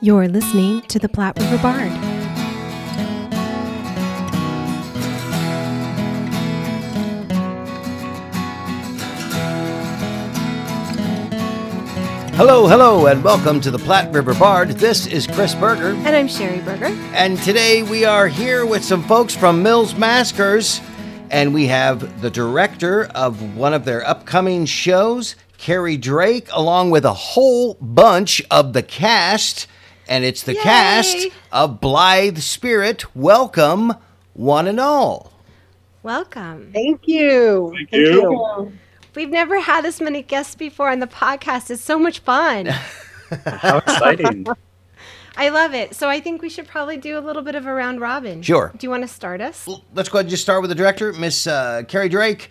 You're listening to the Platte River Bard. Hello, hello, and welcome to the Platte River Bard. This is Chris Berger, And I'm Sherry Berger. and today we are here with some folks from Mills Maskers, and we have the director of one of their upcoming shows, Carrie Drake, along with a whole bunch of the cast, and it's the Yay! cast of Blithe Spirit. Welcome, one and all. Welcome. Thank you. Thank you. We've never had this many guests before on the podcast. It's so much fun. How exciting. I love it. So I think we should probably do a little bit of a round robin. Sure. Do you want to start us? Well, let's go ahead and just start with the director, Miss uh, Carrie Drake.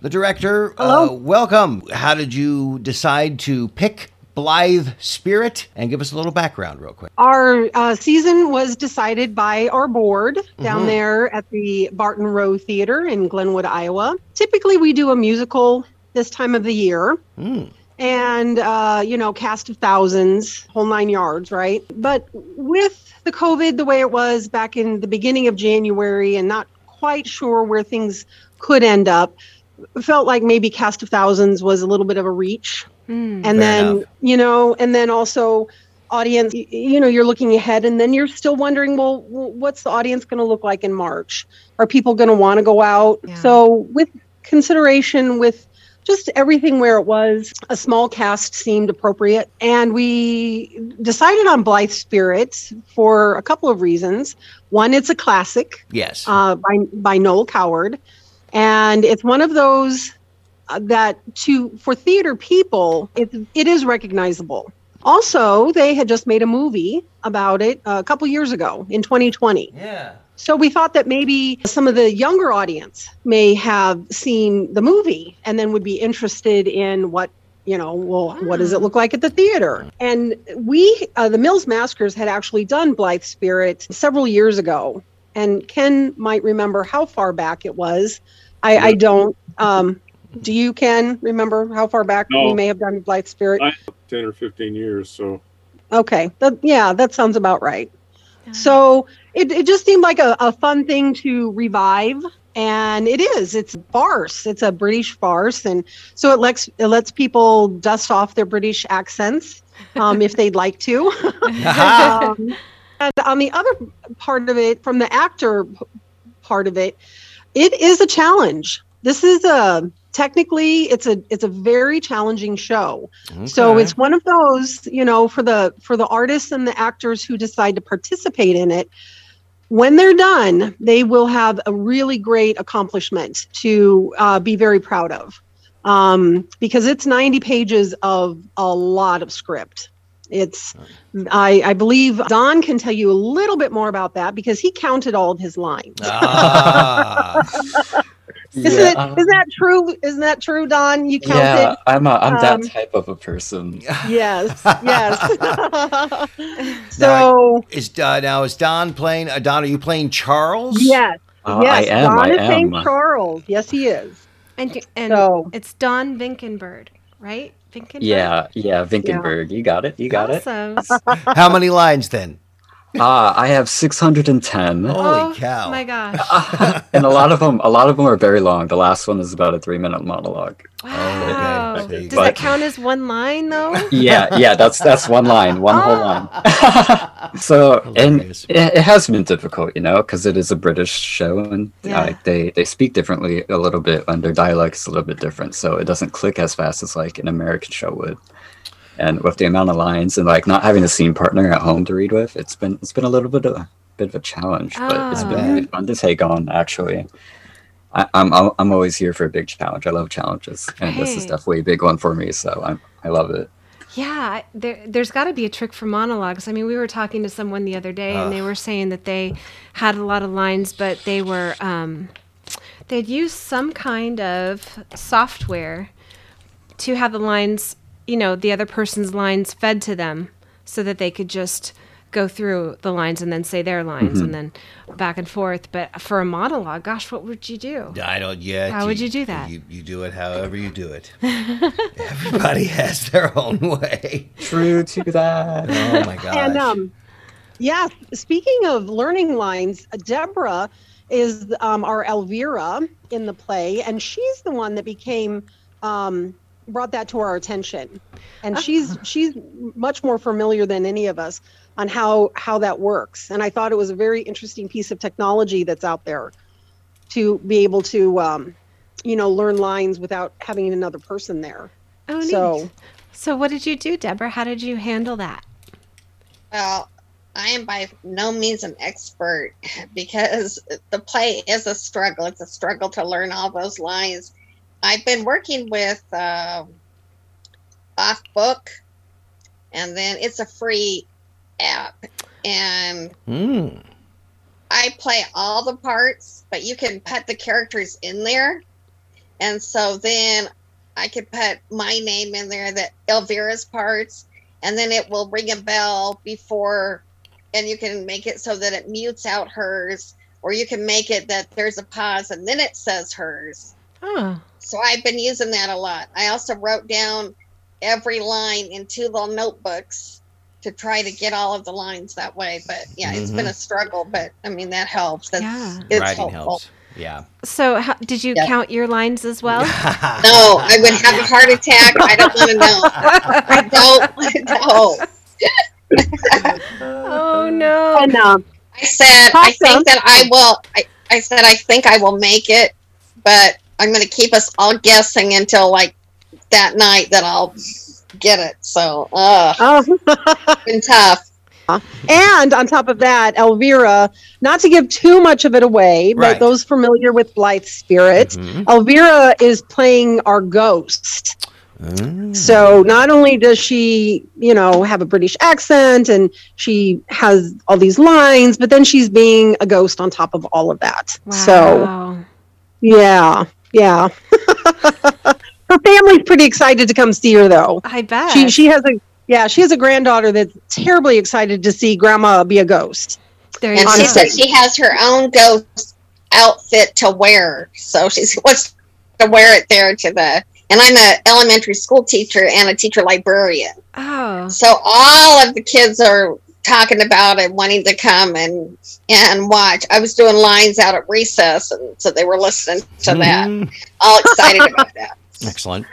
The director, Hello. Uh, welcome. How did you decide to pick Blithe Spirit? And give us a little background, real quick. Our uh, season was decided by our board down Mhm. there at the Barton Rowe Theater in Glenwood, Iowa. Typically, we do a musical this time of the year. Mm. and uh, you know cast of thousands whole nine yards right but with the covid the way it was back in the beginning of january and not quite sure where things could end up felt like maybe cast of thousands was a little bit of a reach Mm. and then enough. you know and then also audience you know you're looking ahead and then you're still wondering well what's the audience going to look like in march are people going to want to go out Yeah. so with consideration with just everything where it was a small cast seemed appropriate and we decided on blithe spirits for a couple of reasons one it's a classic Yes. uh, by by Noel Coward, and it's one of those uh, that to for theater people it it is recognizable. Also, they had just made a movie about it a couple years ago in 2020. yeah. So we thought that maybe some of the younger audience may have seen the movie and then would be interested in what you know well what does it look like at the theater and we uh, the mills maskers had actually done blithe spirit several years ago and ken might remember how far back it was i, I don't um, do you ken remember how far back we No. may have done blithe spirit I, 10 or 15 years. So okay that, yeah that sounds about right Yeah. so it, it just seemed like a, a fun thing to revive. And it is. It's a farce. It's a British farce. And so it lets it lets people dust off their British accents um, if they'd like to. um, and on the other part of it, from the actor p- part of it, it is a challenge. This is a technically it's a it's a very challenging show. So it's one of those, you know, for the for the artists and the actors who decide to participate in it. When they're done, they will have a really great accomplishment to uh, be very proud of, um, because it's 90 pages of a lot of script. It's, I, I believe Don can tell you a little bit more about that because he counted all of his lines. Ah. Isn't, Yeah, it, um, isn't that true? Isn't that true, Don? You counted? yeah, I'm a, I'm um, that type of a person. Yes, yes. so is uh, now is Don playing? Uh, Don, are you playing Charles? yes, Uh, yes. I am. Don I is Saint am. Charles. Yes, he is. and and So it's Don Vinkenberg, right? Vinkenberg? Yeah, yeah, Vinkenberg. You got it. You got it. awesome. How many lines then? Ah, I have 610. Holy oh, cow! my gosh. and a lot of them, a lot of them are very long. The last one is about a three-minute monologue. Wow. Oh, okay. Does But- that count as one line though? Yeah, yeah, that's that's one line, one whole line. so, and it, it has been difficult, you know, because it is a British show, and Yeah. uh, they they speak differently a little bit, and their dialect is a little bit different, so it doesn't click as fast as like an American show would. And with the amount of lines and like not having a scene partner at home to read with, it's been it's been a little bit of a bit of a challenge, but it's been really fun to take on. Actually, I, I'm I'm I'm always here for a big challenge. I love challenges, and this is definitely a big one for me. So I'm I love it. Yeah, there, there's got to be a trick for monologues. I mean, we were talking to someone the other day, and they were saying that they had a lot of lines, but they were um, they'd used some kind of software to have the lines, you know, the other person's lines fed to them, so that they could just go through the lines and then say their lines Mm-hmm. and then back and forth. But for a monologue, gosh, what would you do? I don't yet. How would you do that? You, you do it however you do it. Everybody has their own way. True to that. Oh my gosh. And um, yeah. Speaking of learning lines, Deborah is um, our Elvira in the play, and she's the one that became um, brought that to our attention, and she's she's much more familiar than any of us on how how that works. And I thought it was a very interesting piece of technology that's out there to be able to um, you know learn lines without having another person there. Oh, neat. So So what did you do, Deborah? How did you handle that? Well, I am by no means an expert because the play is a struggle. It's a struggle to learn all those lines. I've been working with uh, Off Book, and then it's a free app, and Mm. I play all the parts, but you can put the characters in there, and so then I could put my name in there, that Elvira's parts, and then it will ring a bell before, and you can make it so that it mutes out hers, or you can make it that there's a pause and then it says hers. Oh, So I've been using that a lot. I also wrote down every line in two little notebooks to try to get all of the lines that way. But yeah, it's been a struggle, but I mean that helps. That's Yeah. it's Writing helpful. helps. Yeah. so how, did you Yeah. count your lines as well? No, I would have a heart attack. I don't want to know. I don't know. oh no! and um, I said I think that I will. I, I said I think I will make it, but I'm going to keep us all guessing until like that night that I'll get it. So, uh, oh. been tough. And on top of that, Elvira, not to give too much of it away, but those familiar with Blithe Spirit, Mhm. Elvira is playing our ghost. Mm. So not only does she, you know, have a British accent and she has all these lines, but then she's being a ghost on top of all of that. So yeah, yeah. her family's pretty excited to come see her though. I bet. She she has a yeah, she has a granddaughter that's terribly excited to see grandma be a ghost. there you And go. she said she has her own ghost outfit to wear, so she wants to wear it there to the. And I'm an elementary school teacher and a teacher librarian. Oh, So all of the kids are talking about it, wanting to come and and watch. I was doing lines out at recess, and so they were listening to that, Mm. all excited about that. Excellent.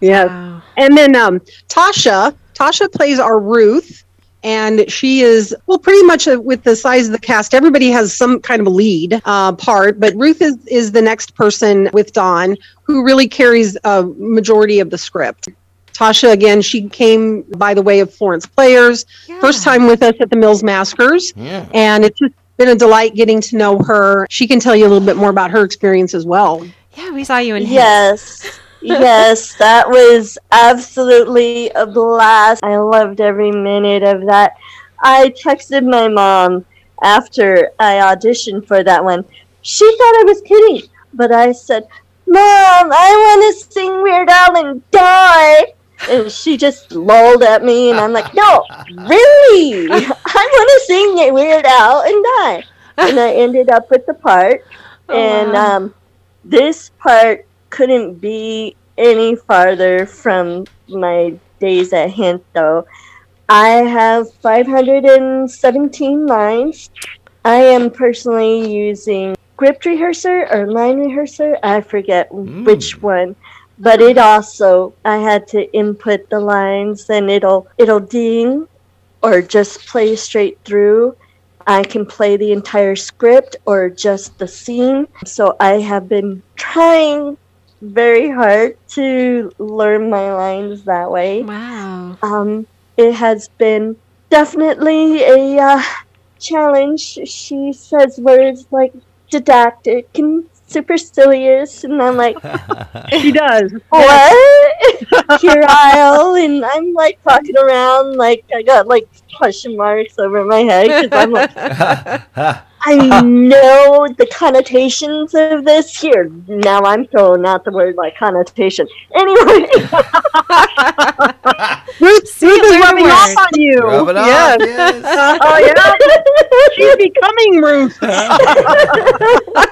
Yes. wow. And then um, Tasha, Tasha plays our Ruth, and she is well, pretty much uh, with the size of the cast. Everybody has some kind of a lead uh, part, but Ruth is is the next person with Don who really carries a majority of the script. Tasha, again, she came by the way of Florentine Players, first time with us at the Mills Maskers, Yeah. and it's just been a delight getting to know her. She can tell you a little bit more about her experience as well. Yeah, we saw you in Hits. Yes. yes, that was absolutely a blast. I loved every minute of that. I texted my mom after I auditioned for that one. She thought I was kidding, but I said, Mom, I want to sing Weird Al and die. And she just lolled at me, and I'm like, No, really? I want to sing it Weird Al and die. And I ended up with the part. Oh, and wow. um, this part couldn't be any farther from my days at Hint, though. I have 517 lines. I am personally using script rehearser or line rehearser. I forget Mm. which one. But it also I had to input the lines and it'll it'll ding or just play straight through. I can play the entire script or just the scene. So I have been trying very hard to learn my lines that way. Wow. Um, it has been definitely a uh, challenge. She says words like didactic and supercilious, and I'm like, She does. what? Puerile, and I'm like talking around like I got like question marks over my head because I'm like, I know the connotations of this here. Now I'm throwing out the word like connotation. Anyway, Ruth, See, Ruth is learn rubbing off on you. Rub it off, yes. yes. Oh yeah. She's becoming Ruth.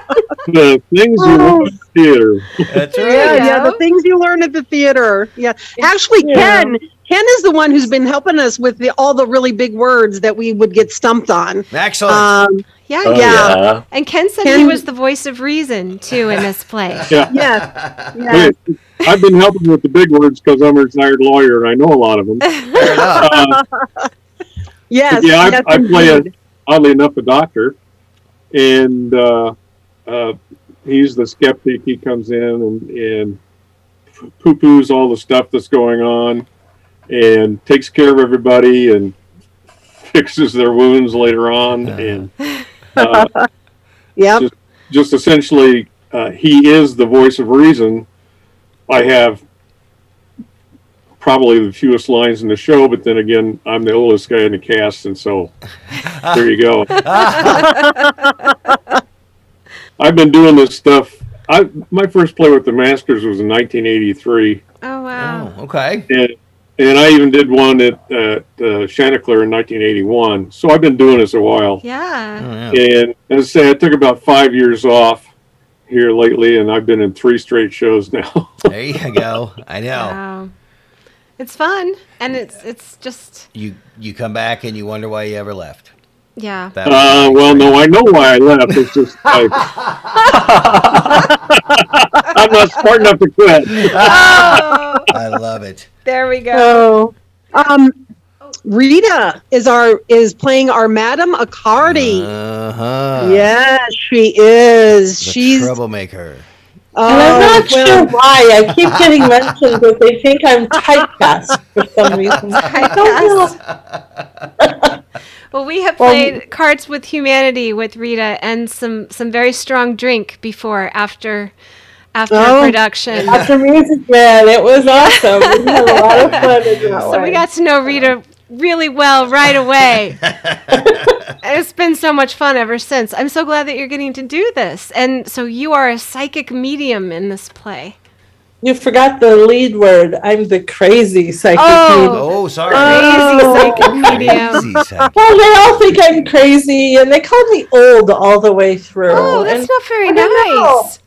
The things you learn in theater. That's Yeah, right. yeah, the things you learn at the theater. Yeah. Actually, Yeah. Ken, Ken is the one who's been helping us with the, all the really big words that we would get stumped on. Excellent. Um, Yeah, Oh, Yeah. yeah. And Ken said he was the voice of reason too in this play. Yeah. yeah. yes. Hey, I've been helping with the big words because I'm a retired lawyer and I know a lot of them. Fair enough. Uh, Yes. yeah, I, I play a, oddly enough a doctor, and uh, uh, he's the skeptic. He comes in and and poo poos all the stuff that's going on, and takes care of everybody and fixes their wounds later on, and uh, Yep. just essentially uh, he is the voice of reason. I have probably the fewest lines in the show, but then again, I'm the oldest guy in the cast, and so there you go. I've been doing this stuff. I my first play with the Maskers was in 1983, Oh wow. Oh, okay. and and I even did one at uh, uh, Chanticleer in 1981. So I've been doing this a while. Yeah. Oh, yeah. And as I say, I took about five years off here lately, and I've been in three straight shows now. There you go. I know. Wow. It's fun and it's it's just You you come back and you wonder why you ever left. yeah. That Uh, well, no. I know why I left. It's just I, I'm not smart enough to quit. Oh, I love it. There we go. So, um, Rita is our is playing our Madame Arcati. Uh huh. yes, she is. The She's troublemaker. oh, And I'm not well, sure why. I keep getting mentioned that they think I'm typecast for some reason. I don't know. Well, we have Well, played Cards with Humanity with Rita and some some very strong drink before after after Oh. production. After Music Man, it was awesome. We had a lot of fun in that So we got to know Rita really well right away. it's been so much fun ever since. I'm so glad that you're getting to do this. And so you are a psychic medium in this play. You forgot the lead word. I'm the crazy psychic Oh. medium. Oh, sorry. Crazy Oh. psychic medium. Well, they all think I'm crazy, and they call me old all the way through. Oh, that's and not very I know. nice.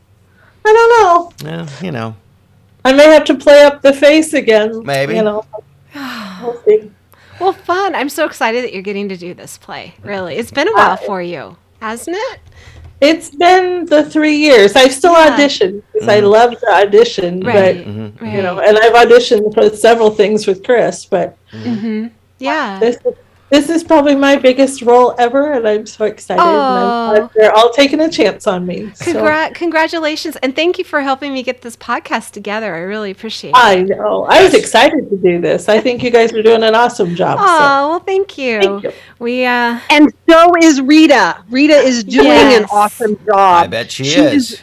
I don't know. Well, you know, I may have to play up the face again. Maybe. You know. We'll see. Well, fun. I'm so excited that you're getting to do this play. Really. It's been a while for you, hasn't it? It's been the three years. I've still Yeah. auditioned because I Mhm. love to audition, Right. But you know, and I've auditioned for several things with Chris, but Mm-hmm. Yeah. this this is probably my biggest role ever, and I'm so excited. And I'm Oh. glad they're all taking a chance on me. So congratulations. And thank you for helping me get this podcast together. I really appreciate it. I know. I was excited to do this. I think you guys are doing an awesome job. so Oh, well, thank you. thank you. We, uh, and so is Rita. Rita is doing an awesome job. I bet she, She is. is-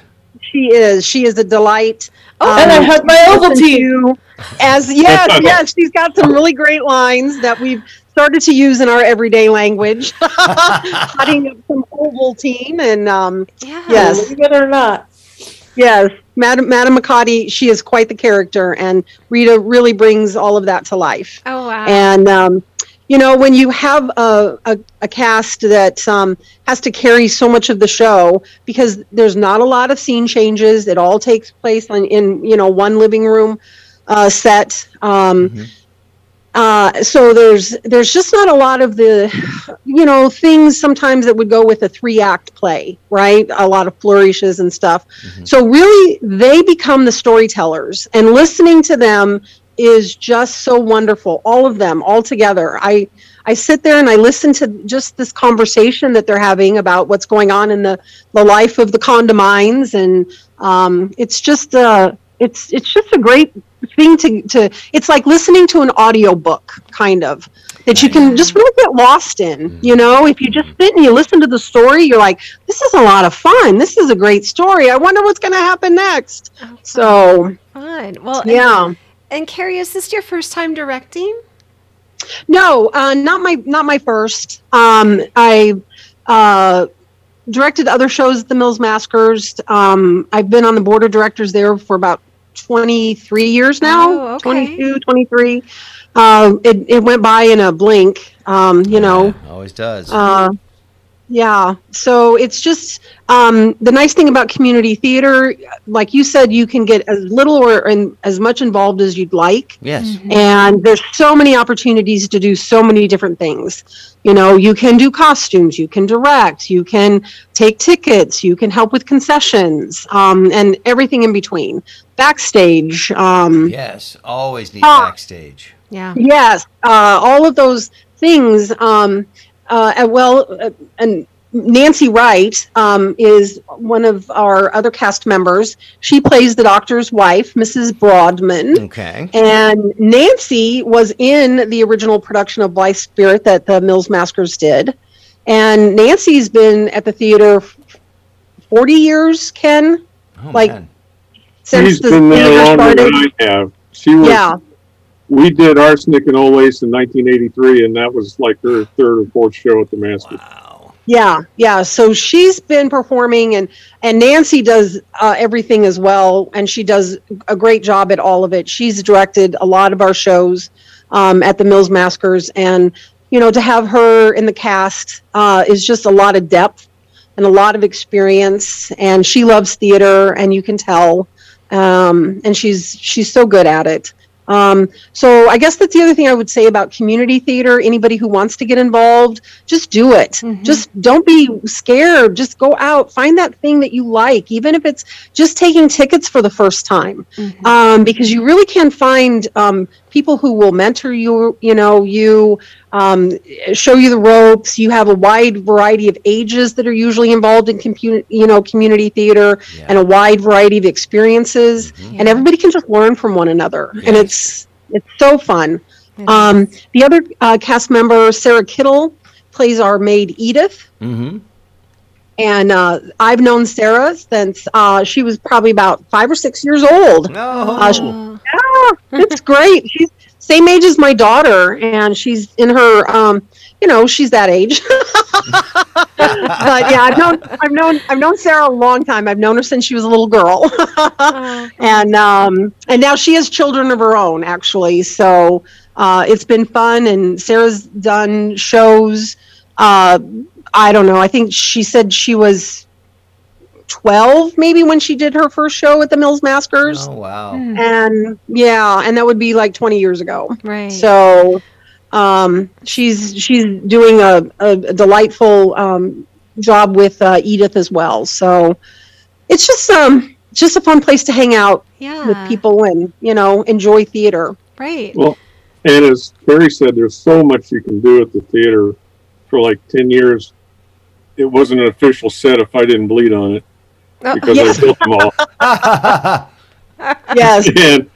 She is. She is a delight. Oh, and I Um, have my listen Ovaltine. to As yes, yes, she's got some really great lines that we've started to use in our everyday language. Hotting up some Ovaltine and um, yeah. Yes. Believe it or not. yes, Madam Madam Arcati, she is quite the character, and Rita really brings all of that to life. Oh, wow. And um, you know, when you have a, a, a cast that um, has to carry so much of the show, because there's not a lot of scene changes, it all takes place on, in you know one living room uh, set. Um, Mhm. Uh, so there's there's just not a lot of the you know things sometimes that would go with a three act play, right? A lot of flourishes and stuff. Mhm. So really, they become the storytellers, and listening to them is just so wonderful. All of them, all together. I I sit there and I listen to just this conversation that they're having about what's going on in the the life of the condomines, and um, it's just uh, it's it's just a great thing to to. It's like listening to an audio book, kind of. That you can just really get lost in, you know. If you just sit and you listen to the story, you're like, "This is a lot of fun. This is a great story. I wonder what's going to happen next." Oh, So, fun. Well, and- yeah. And, Carrie, is this your first time directing? No, uh, not my not my first. Um, I uh, directed other shows at the Mills Maskers. Um, I've been on the board of directors there for about 23 years now, Oh, okay. 22, 23. uh, it, it went by in a blink. Um, you know, always does. uh, yeah. So it's just um, the nice thing about community theater, like you said, you can get as little or and as much involved as you'd like. yes. And there's so many opportunities to do so many different things. You know, you can do costumes, you can direct, you can take tickets, you can help with concessions, um, and everything in between. Backstage, um, Yes. Always need Ah. backstage. Yeah. Yes, uh, all of those things. Um, uh, and well, uh, and Nancy Wright um, is one of our other cast members. She plays the doctor's wife, Mrs. Bradman. Okay. And Nancy was in the original production of Blithe Spirit that the Mills Maskers did. And Nancy's been at the theater 40 years, Ken, Oh, like, man. since She's the been there theater longer started. than I have. She was. Yeah. We did Arsenic and Old Lace in 1983, and that was like her third or fourth show at the Maskers. Wow. Yeah, yeah. So she's been performing, and and Nancy does uh, everything as well, and she does a great job at all of it. She's directed a lot of our shows um, at the Mills Maskers, and you know to have her in the cast uh, is just a lot of depth and a lot of experience, and she loves theater, and you can tell, um, and she's she's so good at it. Um, so I guess that's the other thing I would say about community theater. Anybody who wants to get involved, just do it. Mhm. Just don't be scared. Just go out, find that thing that you like, even if it's just taking tickets for the first time, Mhm. um, because you really can find um, people who will mentor you. You know, you um, show you the ropes. You have a wide variety of ages that are usually involved in compu- you know community theater, Yeah. and a wide variety of experiences Mhm. and everybody can just learn from one another and it's it's so fun It um, the other uh, cast member sarah kittle plays our maid edith Mhm. and uh, i've known sarah since uh, she was probably about five or six years old No. Uh, she- Oh. yeah, it's great she's same age as my daughter and she's in her um, you know she's that age. But yeah i've known i've known i've known sarah a long time. I've known her since she was a little girl. Oh. and um, and now she has children of her own actually. So uh, it's been fun and sarah's done shows. Uh, i don't know. I think she said she was 12 maybe when she did her first show at the mills maskers Oh wow. Hmm. and yeah and that would be like 20 years ago Right. so um, she's she's doing a, a, delightful um, job with uh, Edith as well. So it's just um just a fun place to hang out yeah. with people and you know enjoy theater. Right. Well, and as Terry said, there's so much you can do at the theater. For like 10 years, it wasn't an official set if I didn't bleed on it because yes. I built them all. Yes, and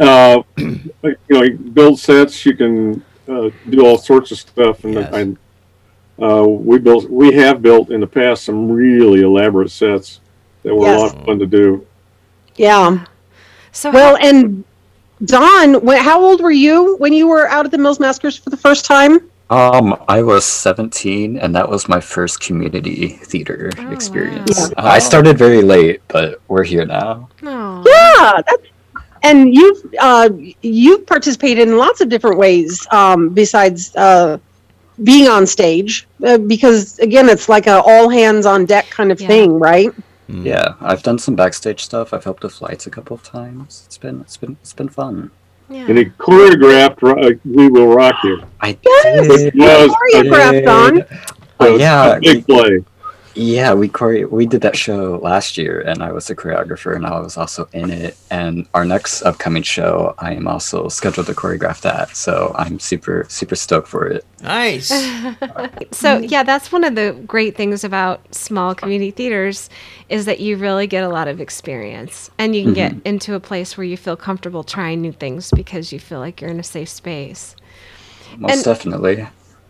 uh, you know, you build sets. You can uh, do all sorts of stuff, and Yes. and uh, we built, we have built in the past some really elaborate sets that were Yes. a lot of fun to do. yeah. so Well, and Don, wh- how old were you when you were out at the Mills Maskers for the first time? Um, I was 17, and that was my first community theater Oh, experience. wow. I started very late, but we're here now. oh. Yeah, that's and you've uh, you've participated in lots of different ways um, besides uh, being on stage uh, because again, it's like a all hands on deck kind of Yeah. thing, right? Mm. Yeah, I've done some backstage stuff. I've helped with flights a couple of times. It's been it's been it's been fun. Yeah. And he choreographed uh, "We Will Rock You." I Yes! did. Yes, Choreographed on. So, yeah, big play. Yeah, we chore- we did that show last year, and I was the choreographer, and I was also in it. And our next upcoming show, I am also scheduled to choreograph that, so I'm super super stoked for it. Nice. so mm-hmm. yeah, that's one of the great things about small community theaters is that you really get a lot of experience and you can get mm-hmm. into a place where you feel comfortable trying new things because you feel like you're in a safe space. Most And- definitely.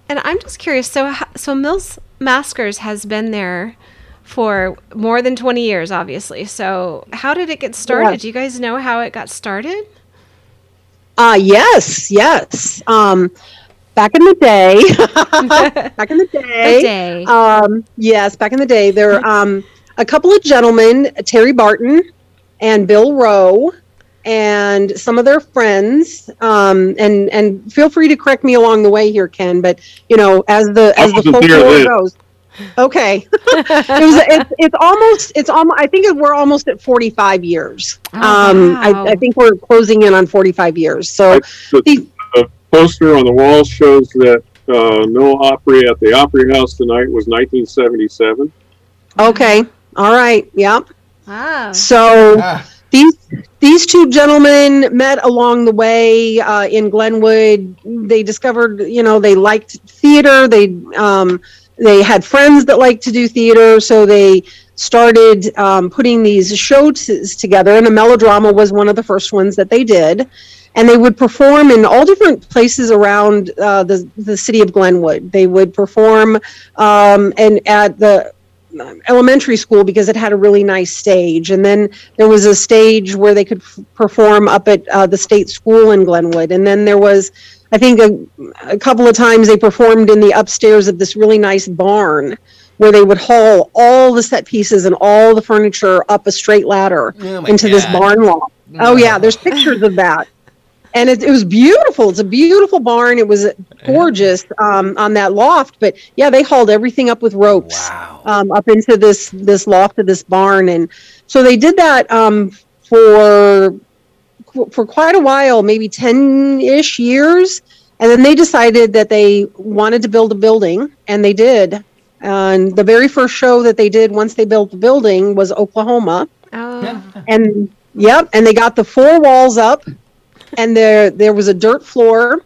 And I'm just curious. So, so Mills Maskers has been there for more than 20 years, obviously. So, how did it get started? Yeah. Do you guys know how it got started? Uh yes, yes. Um, back in the day, back in the The day, day. Um, yes, back in the day, there were um, a couple of gentlemen, Terry Barton and Bill Rowe, and some of their friends. Um, and and feel free to correct me along the way here, Ken. But you know, as the as the folklore goes. Okay, it was, it's, it's almost it's almost I think we're almost at 45 years. Oh, um, wow. I, I think we're closing in on 45 years. So The, the- the poster on the wall shows that uh, No Opry at the Opry House tonight was 1977. okay, all right, yep. Wow. So Ah, these these two gentlemen met along the way uh, in Glenwood. They discovered, you know, they liked theater. They um, they had friends that liked to do theater, so they started um, putting these shows together. And a melodrama was one of the first ones that they did. And they would perform in all different places around uh, the the city of Glenwood. They would perform um, and at the elementary school because it had a really nice stage. And then there was a stage where they could f- perform up at uh, the state school in Glenwood. And then there was, I think, a, a couple of times they performed in the upstairs of this really nice barn where they would haul all the set pieces and all the furniture up a straight ladder oh into this barn loft. Oh yeah, there's pictures of that. And it, it was beautiful. It's a beautiful barn. It was gorgeous um, on that loft. But yeah, they hauled everything up with ropes Wow. um, up into this this loft of this barn, and so they did that um, for for quite a while, maybe ten ish years, and then they decided that they wanted to build a building, and they did. And the very first show that they did once they built the building was Oklahoma, Oh. and yep, and they got the four walls up, and there there was a dirt floor.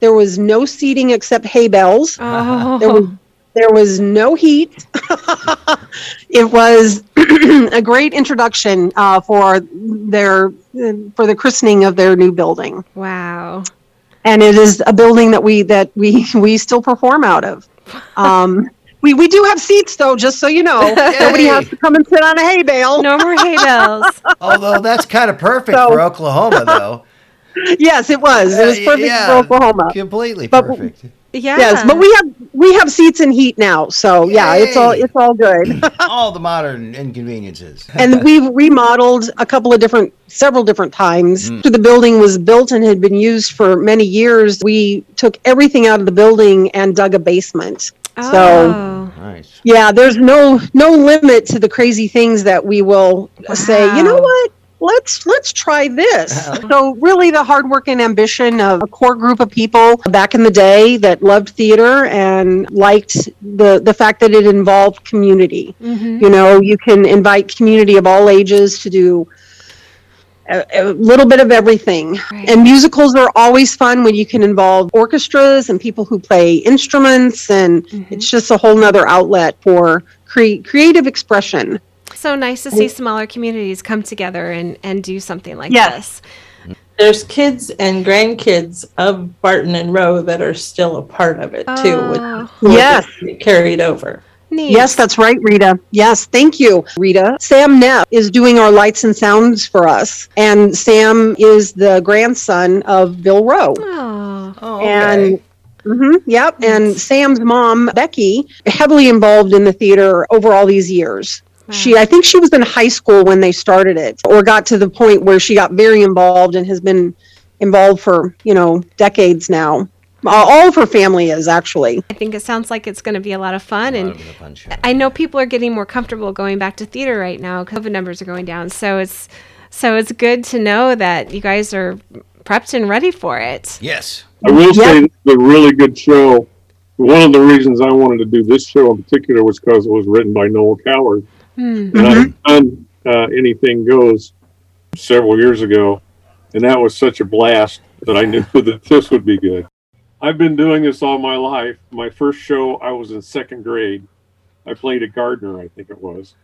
There was no seating except hay bales. Oh. There was there was no heat. it was a great introduction uh, for their for the christening of their new building, wow. and it is a building that we that we we still perform out of. Um, we we do have seats though, just so you know. Nobody has to come and sit on a hay bale. No more hay bales. Although that's kind of perfect So- for Oklahoma, though. Yes, it was. It was Uh, perfect yeah. for Oklahoma. Completely But- perfect. Yeah. Yes, but we have we have seats and heat now, so yeah, it's all it's all good. All the modern inconveniences. and we've remodeled a couple of different several different times Mm. after the building was built and had been used for many years we took everything out of the building and dug a basement so Oh. Nice. yeah there's no no limit to the crazy things that we will say you know what let's let's try this so really the hard work and ambition of a core group of people back in the day that loved theater and liked the the fact that it involved community Mhm. you know, you can invite community of all ages to do a, a little bit of everything. Right. And musicals are always fun when you can involve orchestras and people who play instruments, and Mhm. it's just a whole nother outlet for cre- creative expression. So nice to see smaller communities come together and, and do something like Yes. this. There's kids and grandkids of Barton and Rowe that are still a part of it too, which Oh. Yes. carried over. Neat. Yes, that's right, Rita. Yes, thank you, Rita. Sam Neff is doing our lights and sounds for us, and Sam is the grandson of Bill Rowe. Oh. Oh, And okay. hmm yep. And Sam's mom, Becky, heavily involved in the theater over all these years. She, I think she was in high school when they started it, or got to the point where she got very involved and has been involved for you know decades now. Uh, all of her family is actually. I think it sounds like it's going to be a lot of fun. And Lot of the fun. I know people are getting more comfortable going back to theater right now. COVID numbers are going down. So it's, so it's good to know that you guys are prepped and ready for it. Yes. I will Yeah. say it's a really good show. One of the reasons I wanted to do this show in particular was because it was written by Noel Coward. Hmm. And I've done uh, Anything Goes several years ago, and that was such a blast that I knew that this would be good. I've been doing this all my life. My first show, I was in second grade. I played a gardener, I think it was.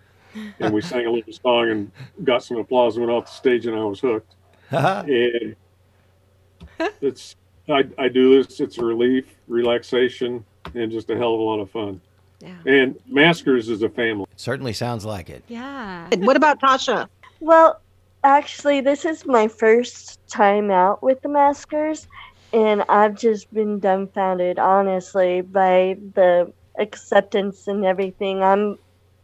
And we sang a little song and got some applause, and went off the stage, and I was hooked. And it's, I, I do this, it's a relief, relaxation, and just a hell of a lot of fun. Yeah. And Maskers is a family. Certainly sounds like it. Yeah. And What about Tasha? Well, actually, this is my first time out with the maskers, and I've just been dumbfounded, honestly, by the acceptance and everything. I'm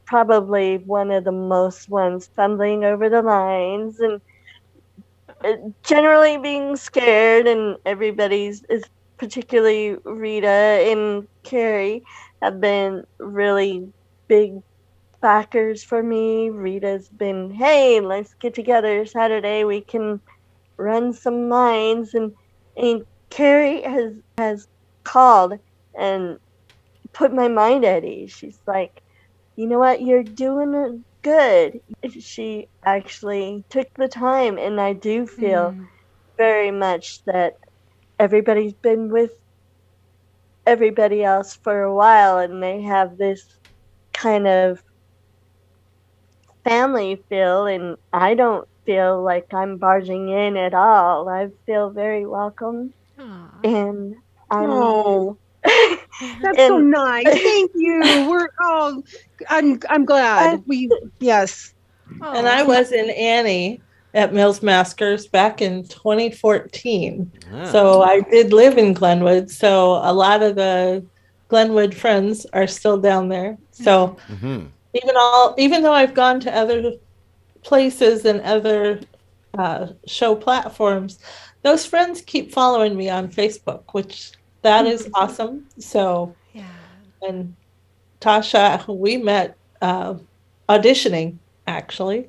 probably one of the most ones fumbling over the lines and uh, generally being scared, and everybody's is particularly Rita and Carrie have been really big backers for me. Rita's been, hey, let's get together Saturday. We can run some lines, and and Carrie has has called and put my mind at ease. She's like, you know what, you're doing it good. She actually took the time, and I do feel Mm. very much that everybody's been with everybody else for a while, and they have this kind of family feel, and I don't feel like I'm barging in at all. I feel very welcome, Aw. and I'm. Oh, that's so nice. Thank you. We're oh, I'm I'm glad. We yes. And I was in Annie at Mills Maskers back in 2014. Ah. So I did live in Glenwood. So a lot of the Glenwood friends are still down there. So Mhm. even all even though I've gone to other places and other uh, show platforms, those friends keep following me on Facebook, which that is awesome. So Yeah. and Tasha, we met uh, auditioning actually.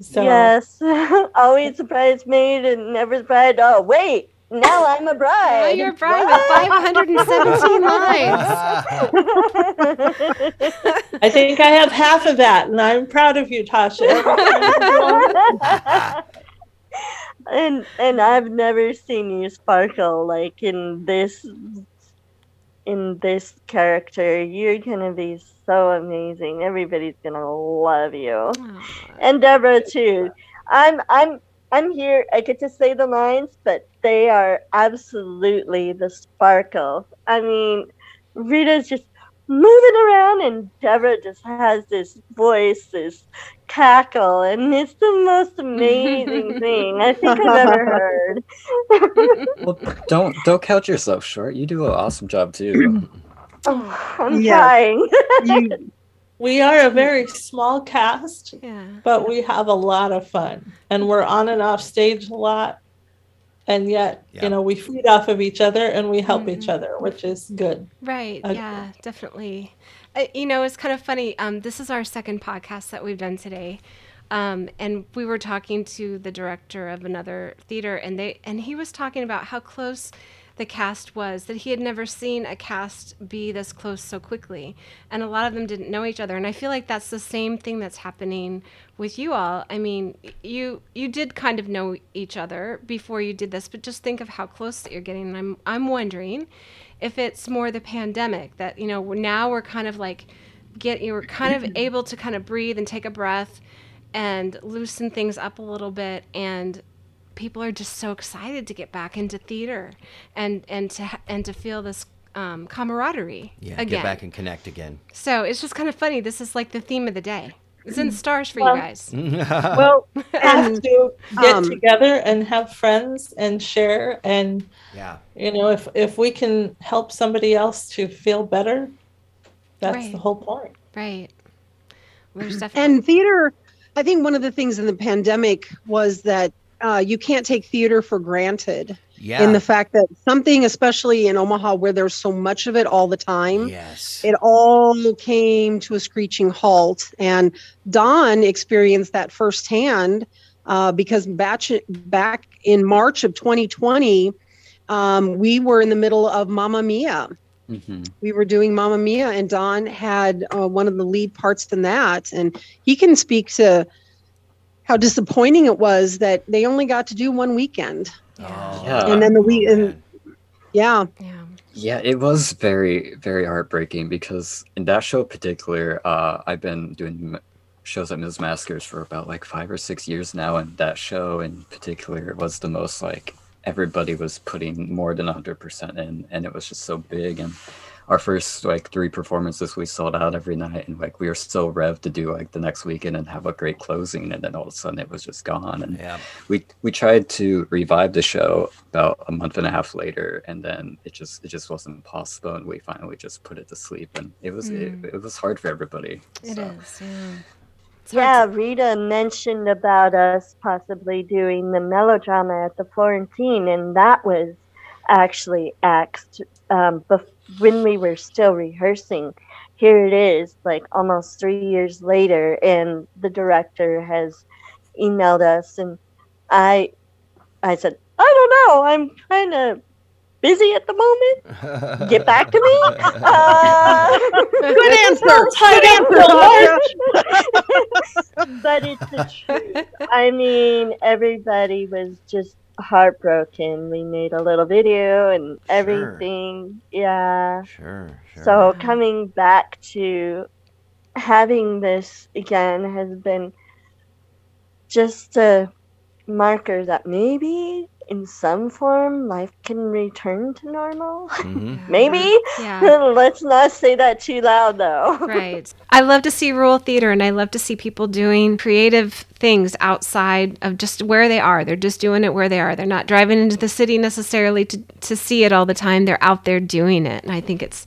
So Yes, always a bridesmaid and never bride. Oh wait, now I'm a Now bride. you're a bride with 517 lines. I think I have half of that, and I'm proud of you, Tasha. Every time you go on- and and I've never seen you sparkle like in this in this character. You're gonna be so amazing. Everybody's gonna love you. Aw. And Deborah too. I'm I'm I'm here. I get to say the lines, but they are absolutely the sparkle. I mean, Rita's just moving around, and Deborah just has this voice, this cackle, and it's the most amazing thing I think I've ever heard. Well, don't don't count yourself short. You do an awesome job too. Oh, I'm Yes. trying. You, we are a very small cast, Yeah. but we have a lot of fun, and we're on and off stage a lot. And yet, Yeah. you know, we feed off of each other and we help each Mhm. other, which is good. Right. Okay. Yeah, definitely. Uh, you know, it's kind of funny. Um, this is our second podcast that we've done today. Um, and we were talking to the director of another theater and they and he was talking about how close the cast was that he had never seen a cast be this close so quickly. And a lot of them didn't know each other. And i feel like that's the same thing that's happening with you all. I mean you you did kind of know each other before you did this but just think of how close that you're getting. And i'm i'm wondering if it's more the pandemic that you know now we're kind of like get you were kind of able to kind of breathe and take a breath and loosen things up a little bit and people are just so excited to get back into theater and and to and to feel this um, camaraderie Yeah, again get back and connect again. so it's just kind of funny this is like the theme of the day it's in stars for Well- you guys well, and to get um, together and have friends and share and yeah. you know if if we can help somebody else to feel better that's Right. the whole point right Well, definitely and theater. I think one of the things in the pandemic was that uh, you can't take theater for granted. Yeah. In the fact that something, especially in Omaha, where there's so much of it all the time, yes. it all came to a screeching halt. And Don experienced that firsthand uh, because batch, back in March of 2020, um, we were in the middle of Mamma Mia. hmm We were doing Mamma Mia, and Don had uh, one of the lead parts in that. And he can speak to how disappointing it was that they only got to do one weekend. Oh, Yeah. And then the week- and- Yeah. yeah Yeah, it was very, very heartbreaking because in that show in particular, uh, I've been doing shows at Ms. Maskers for about like five or six years now, and that show in particular was the most like everybody was putting more than 100% in, and it was just so big. And our first like three performances, we sold out every night, and like we were so revved to do like the next weekend and have a great closing, and then all of a sudden it was just gone. And Yeah. we we tried to revive the show about a month and a half later and then it just it just wasn't possible and we finally just put it to sleep and it was Mm. it, it was hard for everybody It is, so. yeah Yeah, Rita mentioned about us possibly doing the melodrama at the Florentine, and that was actually axed um, bef- when we were still rehearsing. Here it is, like almost three years later, and the director has emailed us, and I, I said, I don't know, I'm kind of busy at the moment. Get back to me. Uh, Good answer. Good answer, but it's the truth. I mean, everybody was just heartbroken. We made a little video and everything. Yeah. Sure, sure. So coming back to having this again has been just a marker that maybe in some form life can return to normal. Mhm. maybe. Yeah. Let's not say that too loud though. right. I love to see rural theater and I love to see people doing creative things outside of just where they are. They're just doing it where they are. They're not driving into the city necessarily to, to see it all the time. They're out there doing it. And I think it's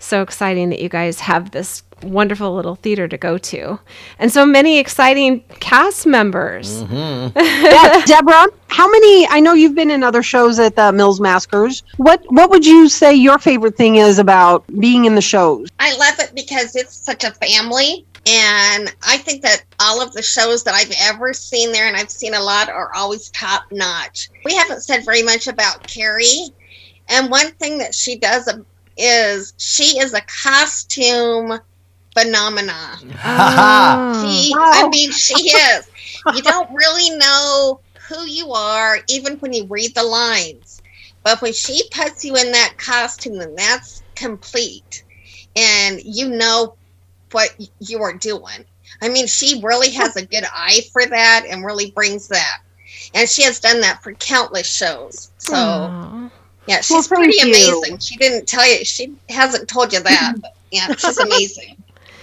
so exciting that you guys have this wonderful little theater to go to. And so many exciting cast members. Mm-hmm. yeah, Deborah, how many? I know you've been in other shows at the Mills Maskers. What What would you say your favorite thing is about being in the shows? I love it because it's such a family. And I think that all of the shows that I've ever seen there, and I've seen a lot, are always top notch. We haven't said very much about Carrie. And one thing that she does is she is a costume phenomena. Oh. She, Wow. I mean, she is. You don't really know who you are, even when you read the lines. But when she puts you in that costume, then that's complete. And you know what you are doing. I mean, she really has a good eye for that and really brings that. And she has done that for countless shows. So, Aw. Yeah, Well, she's pretty thank you. amazing. She didn't tell you, she hasn't told you that. But yeah, she's amazing.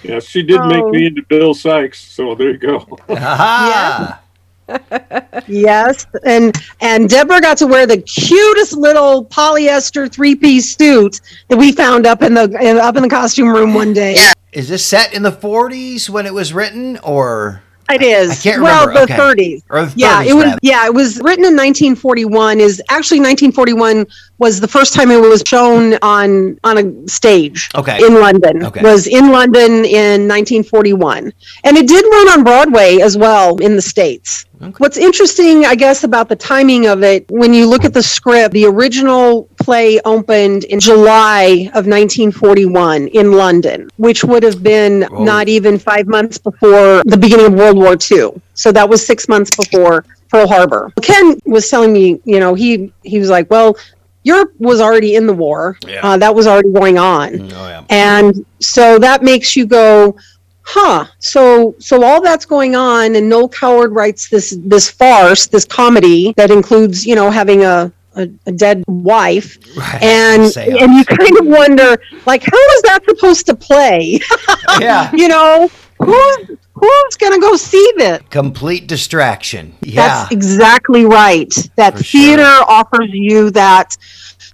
Yeah, she did make Oh. me into Bill Sikes, so there you go. Aha! Yes, and and Deborah got to wear the cutest little polyester three piece suit that we found up in the in, up in the costume room one day. Yeah. Is this set in the 40s when it was written, or It is. I can't well, remember. the Okay. 30s. or the 30s? Yeah, it was. rather? Yeah, it was written in 1941. Is actually 1941 was the first time it was shown on on a stage Okay. in London. Okay. Was in London in 1941, and it did run on Broadway as well in the states. Okay. What's interesting, I guess, about the timing of it, when you look at the script, the original play opened in July of 1941 in London, which would have been Whoa. not even five months before the beginning of World War II. So that was six months before Pearl Harbor. Ken was telling me, you know, he he was like, well, Europe was already in the war. Yeah. Uh, that was already going on. Mm, Oh, yeah. And so that makes you go, huh. So so all that's going on and Noel Coward writes this this farce, this comedy that includes, you know, having a a, a dead wife Right. and Seance. and you kind of wonder like how is that supposed to play yeah. you know who's who's gonna go see this Complete distraction. Yeah. that's exactly right. That For sure. theater offers you that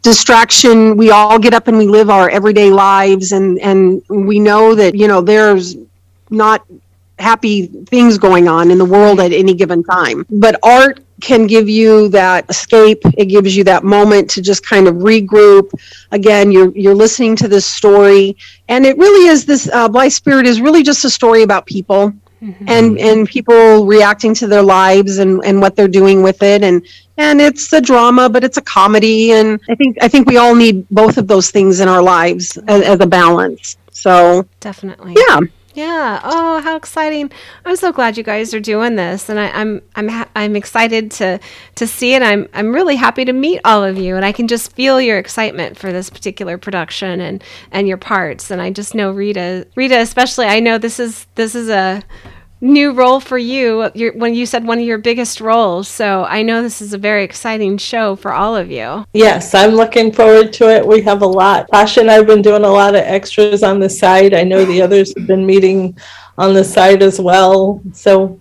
distraction. We all get up and we live our everyday lives, and and we know that you know there's not happy things going on in the world at any given time. But art can give you that escape. It gives you that moment to just kind of regroup. Again, you're you're listening to this story, and it really is this uh, Spirit is really just a story about people Mhm. and and people reacting to their lives and and what they're doing with it and and it's a drama but it's a comedy and i think i think we all need both of those things in our lives as, as a balance so Definitely. yeah Yeah. Oh, how exciting! I'm so glad you guys are doing this, and I, I'm I'm ha- I'm excited to to see it. I'm I'm really happy to meet all of you, and I can just feel your excitement for this particular production and and your parts. And I just know Rita, Rita especially. I know this is this is a new role for you. Your, when you said one of your biggest roles, so I know this is a very exciting show for all of you. Yes, I'm looking forward to it. We have a lot. Tasha and I have been doing a lot of extras on the side. I know the others have been meeting on the side as well. So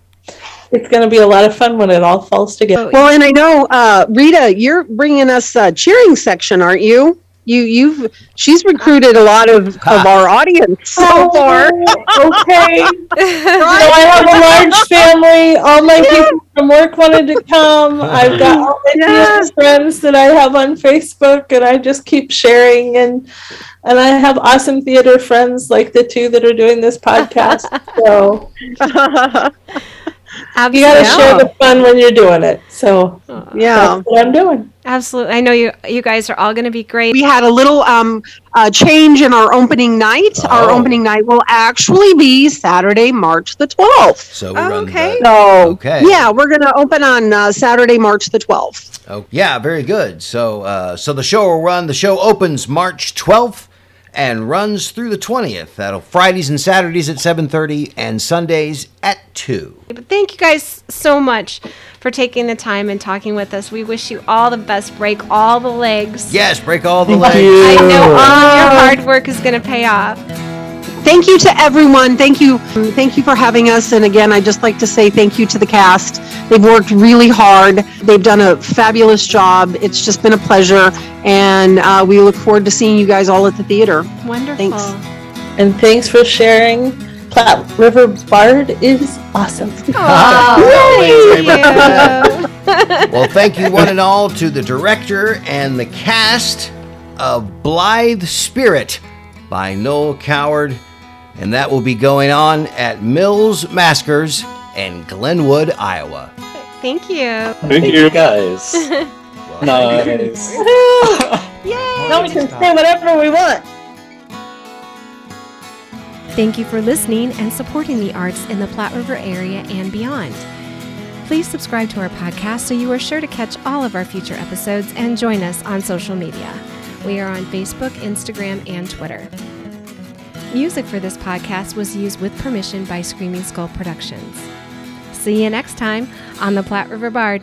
it's going to be a lot of fun when it all falls together. well and i know uh rita you're bringing us a cheering section aren't you You you've she's recruited a lot of, of our audience so oh, far. okay. So I have a large family. All my people from work wanted to come. I've got all my Yes. theater friends that I have on Facebook, and I just keep sharing. and And I have awesome theater friends like the two that are doing this podcast. So Absolutely. you got to share the fun when you're doing it. So yeah. that's what I'm doing. Absolutely. I know you you guys are all going to be great. We had a little um uh, change in our opening night. Our Oh. opening night will actually be Saturday, March the 12th. So we Oh, run okay. the- So Okay. yeah, we're gonna open on uh, Saturday, March the 12th. Oh, yeah, very good. So, uh, so the show will run. The show opens March 12th and runs through the 20th. That'll Fridays and Saturdays at 7:30 and Sundays at 2. But thank you guys so much for taking the time and talking with us. We wish you all the best. Break all the legs. Yes, break all the Thank legs. you. I know all of your hard work is going to pay off. Thank you to everyone. Thank you, thank you for having us. And again, I just like to say thank you to the cast. They've worked really hard. They've done a fabulous job. It's just been a pleasure, and uh, we look forward to seeing you guys all at the theater. Wonderful. Thanks. And thanks for sharing. Platte River Bard is awesome. Oh, thank. Well, thank you one and all to the director and the cast of Blithe Spirit by Noel Coward. And that will be going on at Mills Maskers in Glenwood, Iowa. Thank you. Thank you. guys. nice. Yay. Now we can say whatever we want. Thank you for listening and supporting the arts in the Platte River area and beyond. Please subscribe to our podcast so you are sure to catch all of our future episodes and join us on social media. We are on Facebook, Instagram, and Twitter. Music for this podcast was used with permission by Screaming Skull Productions. See you next time on the Platte River Bard.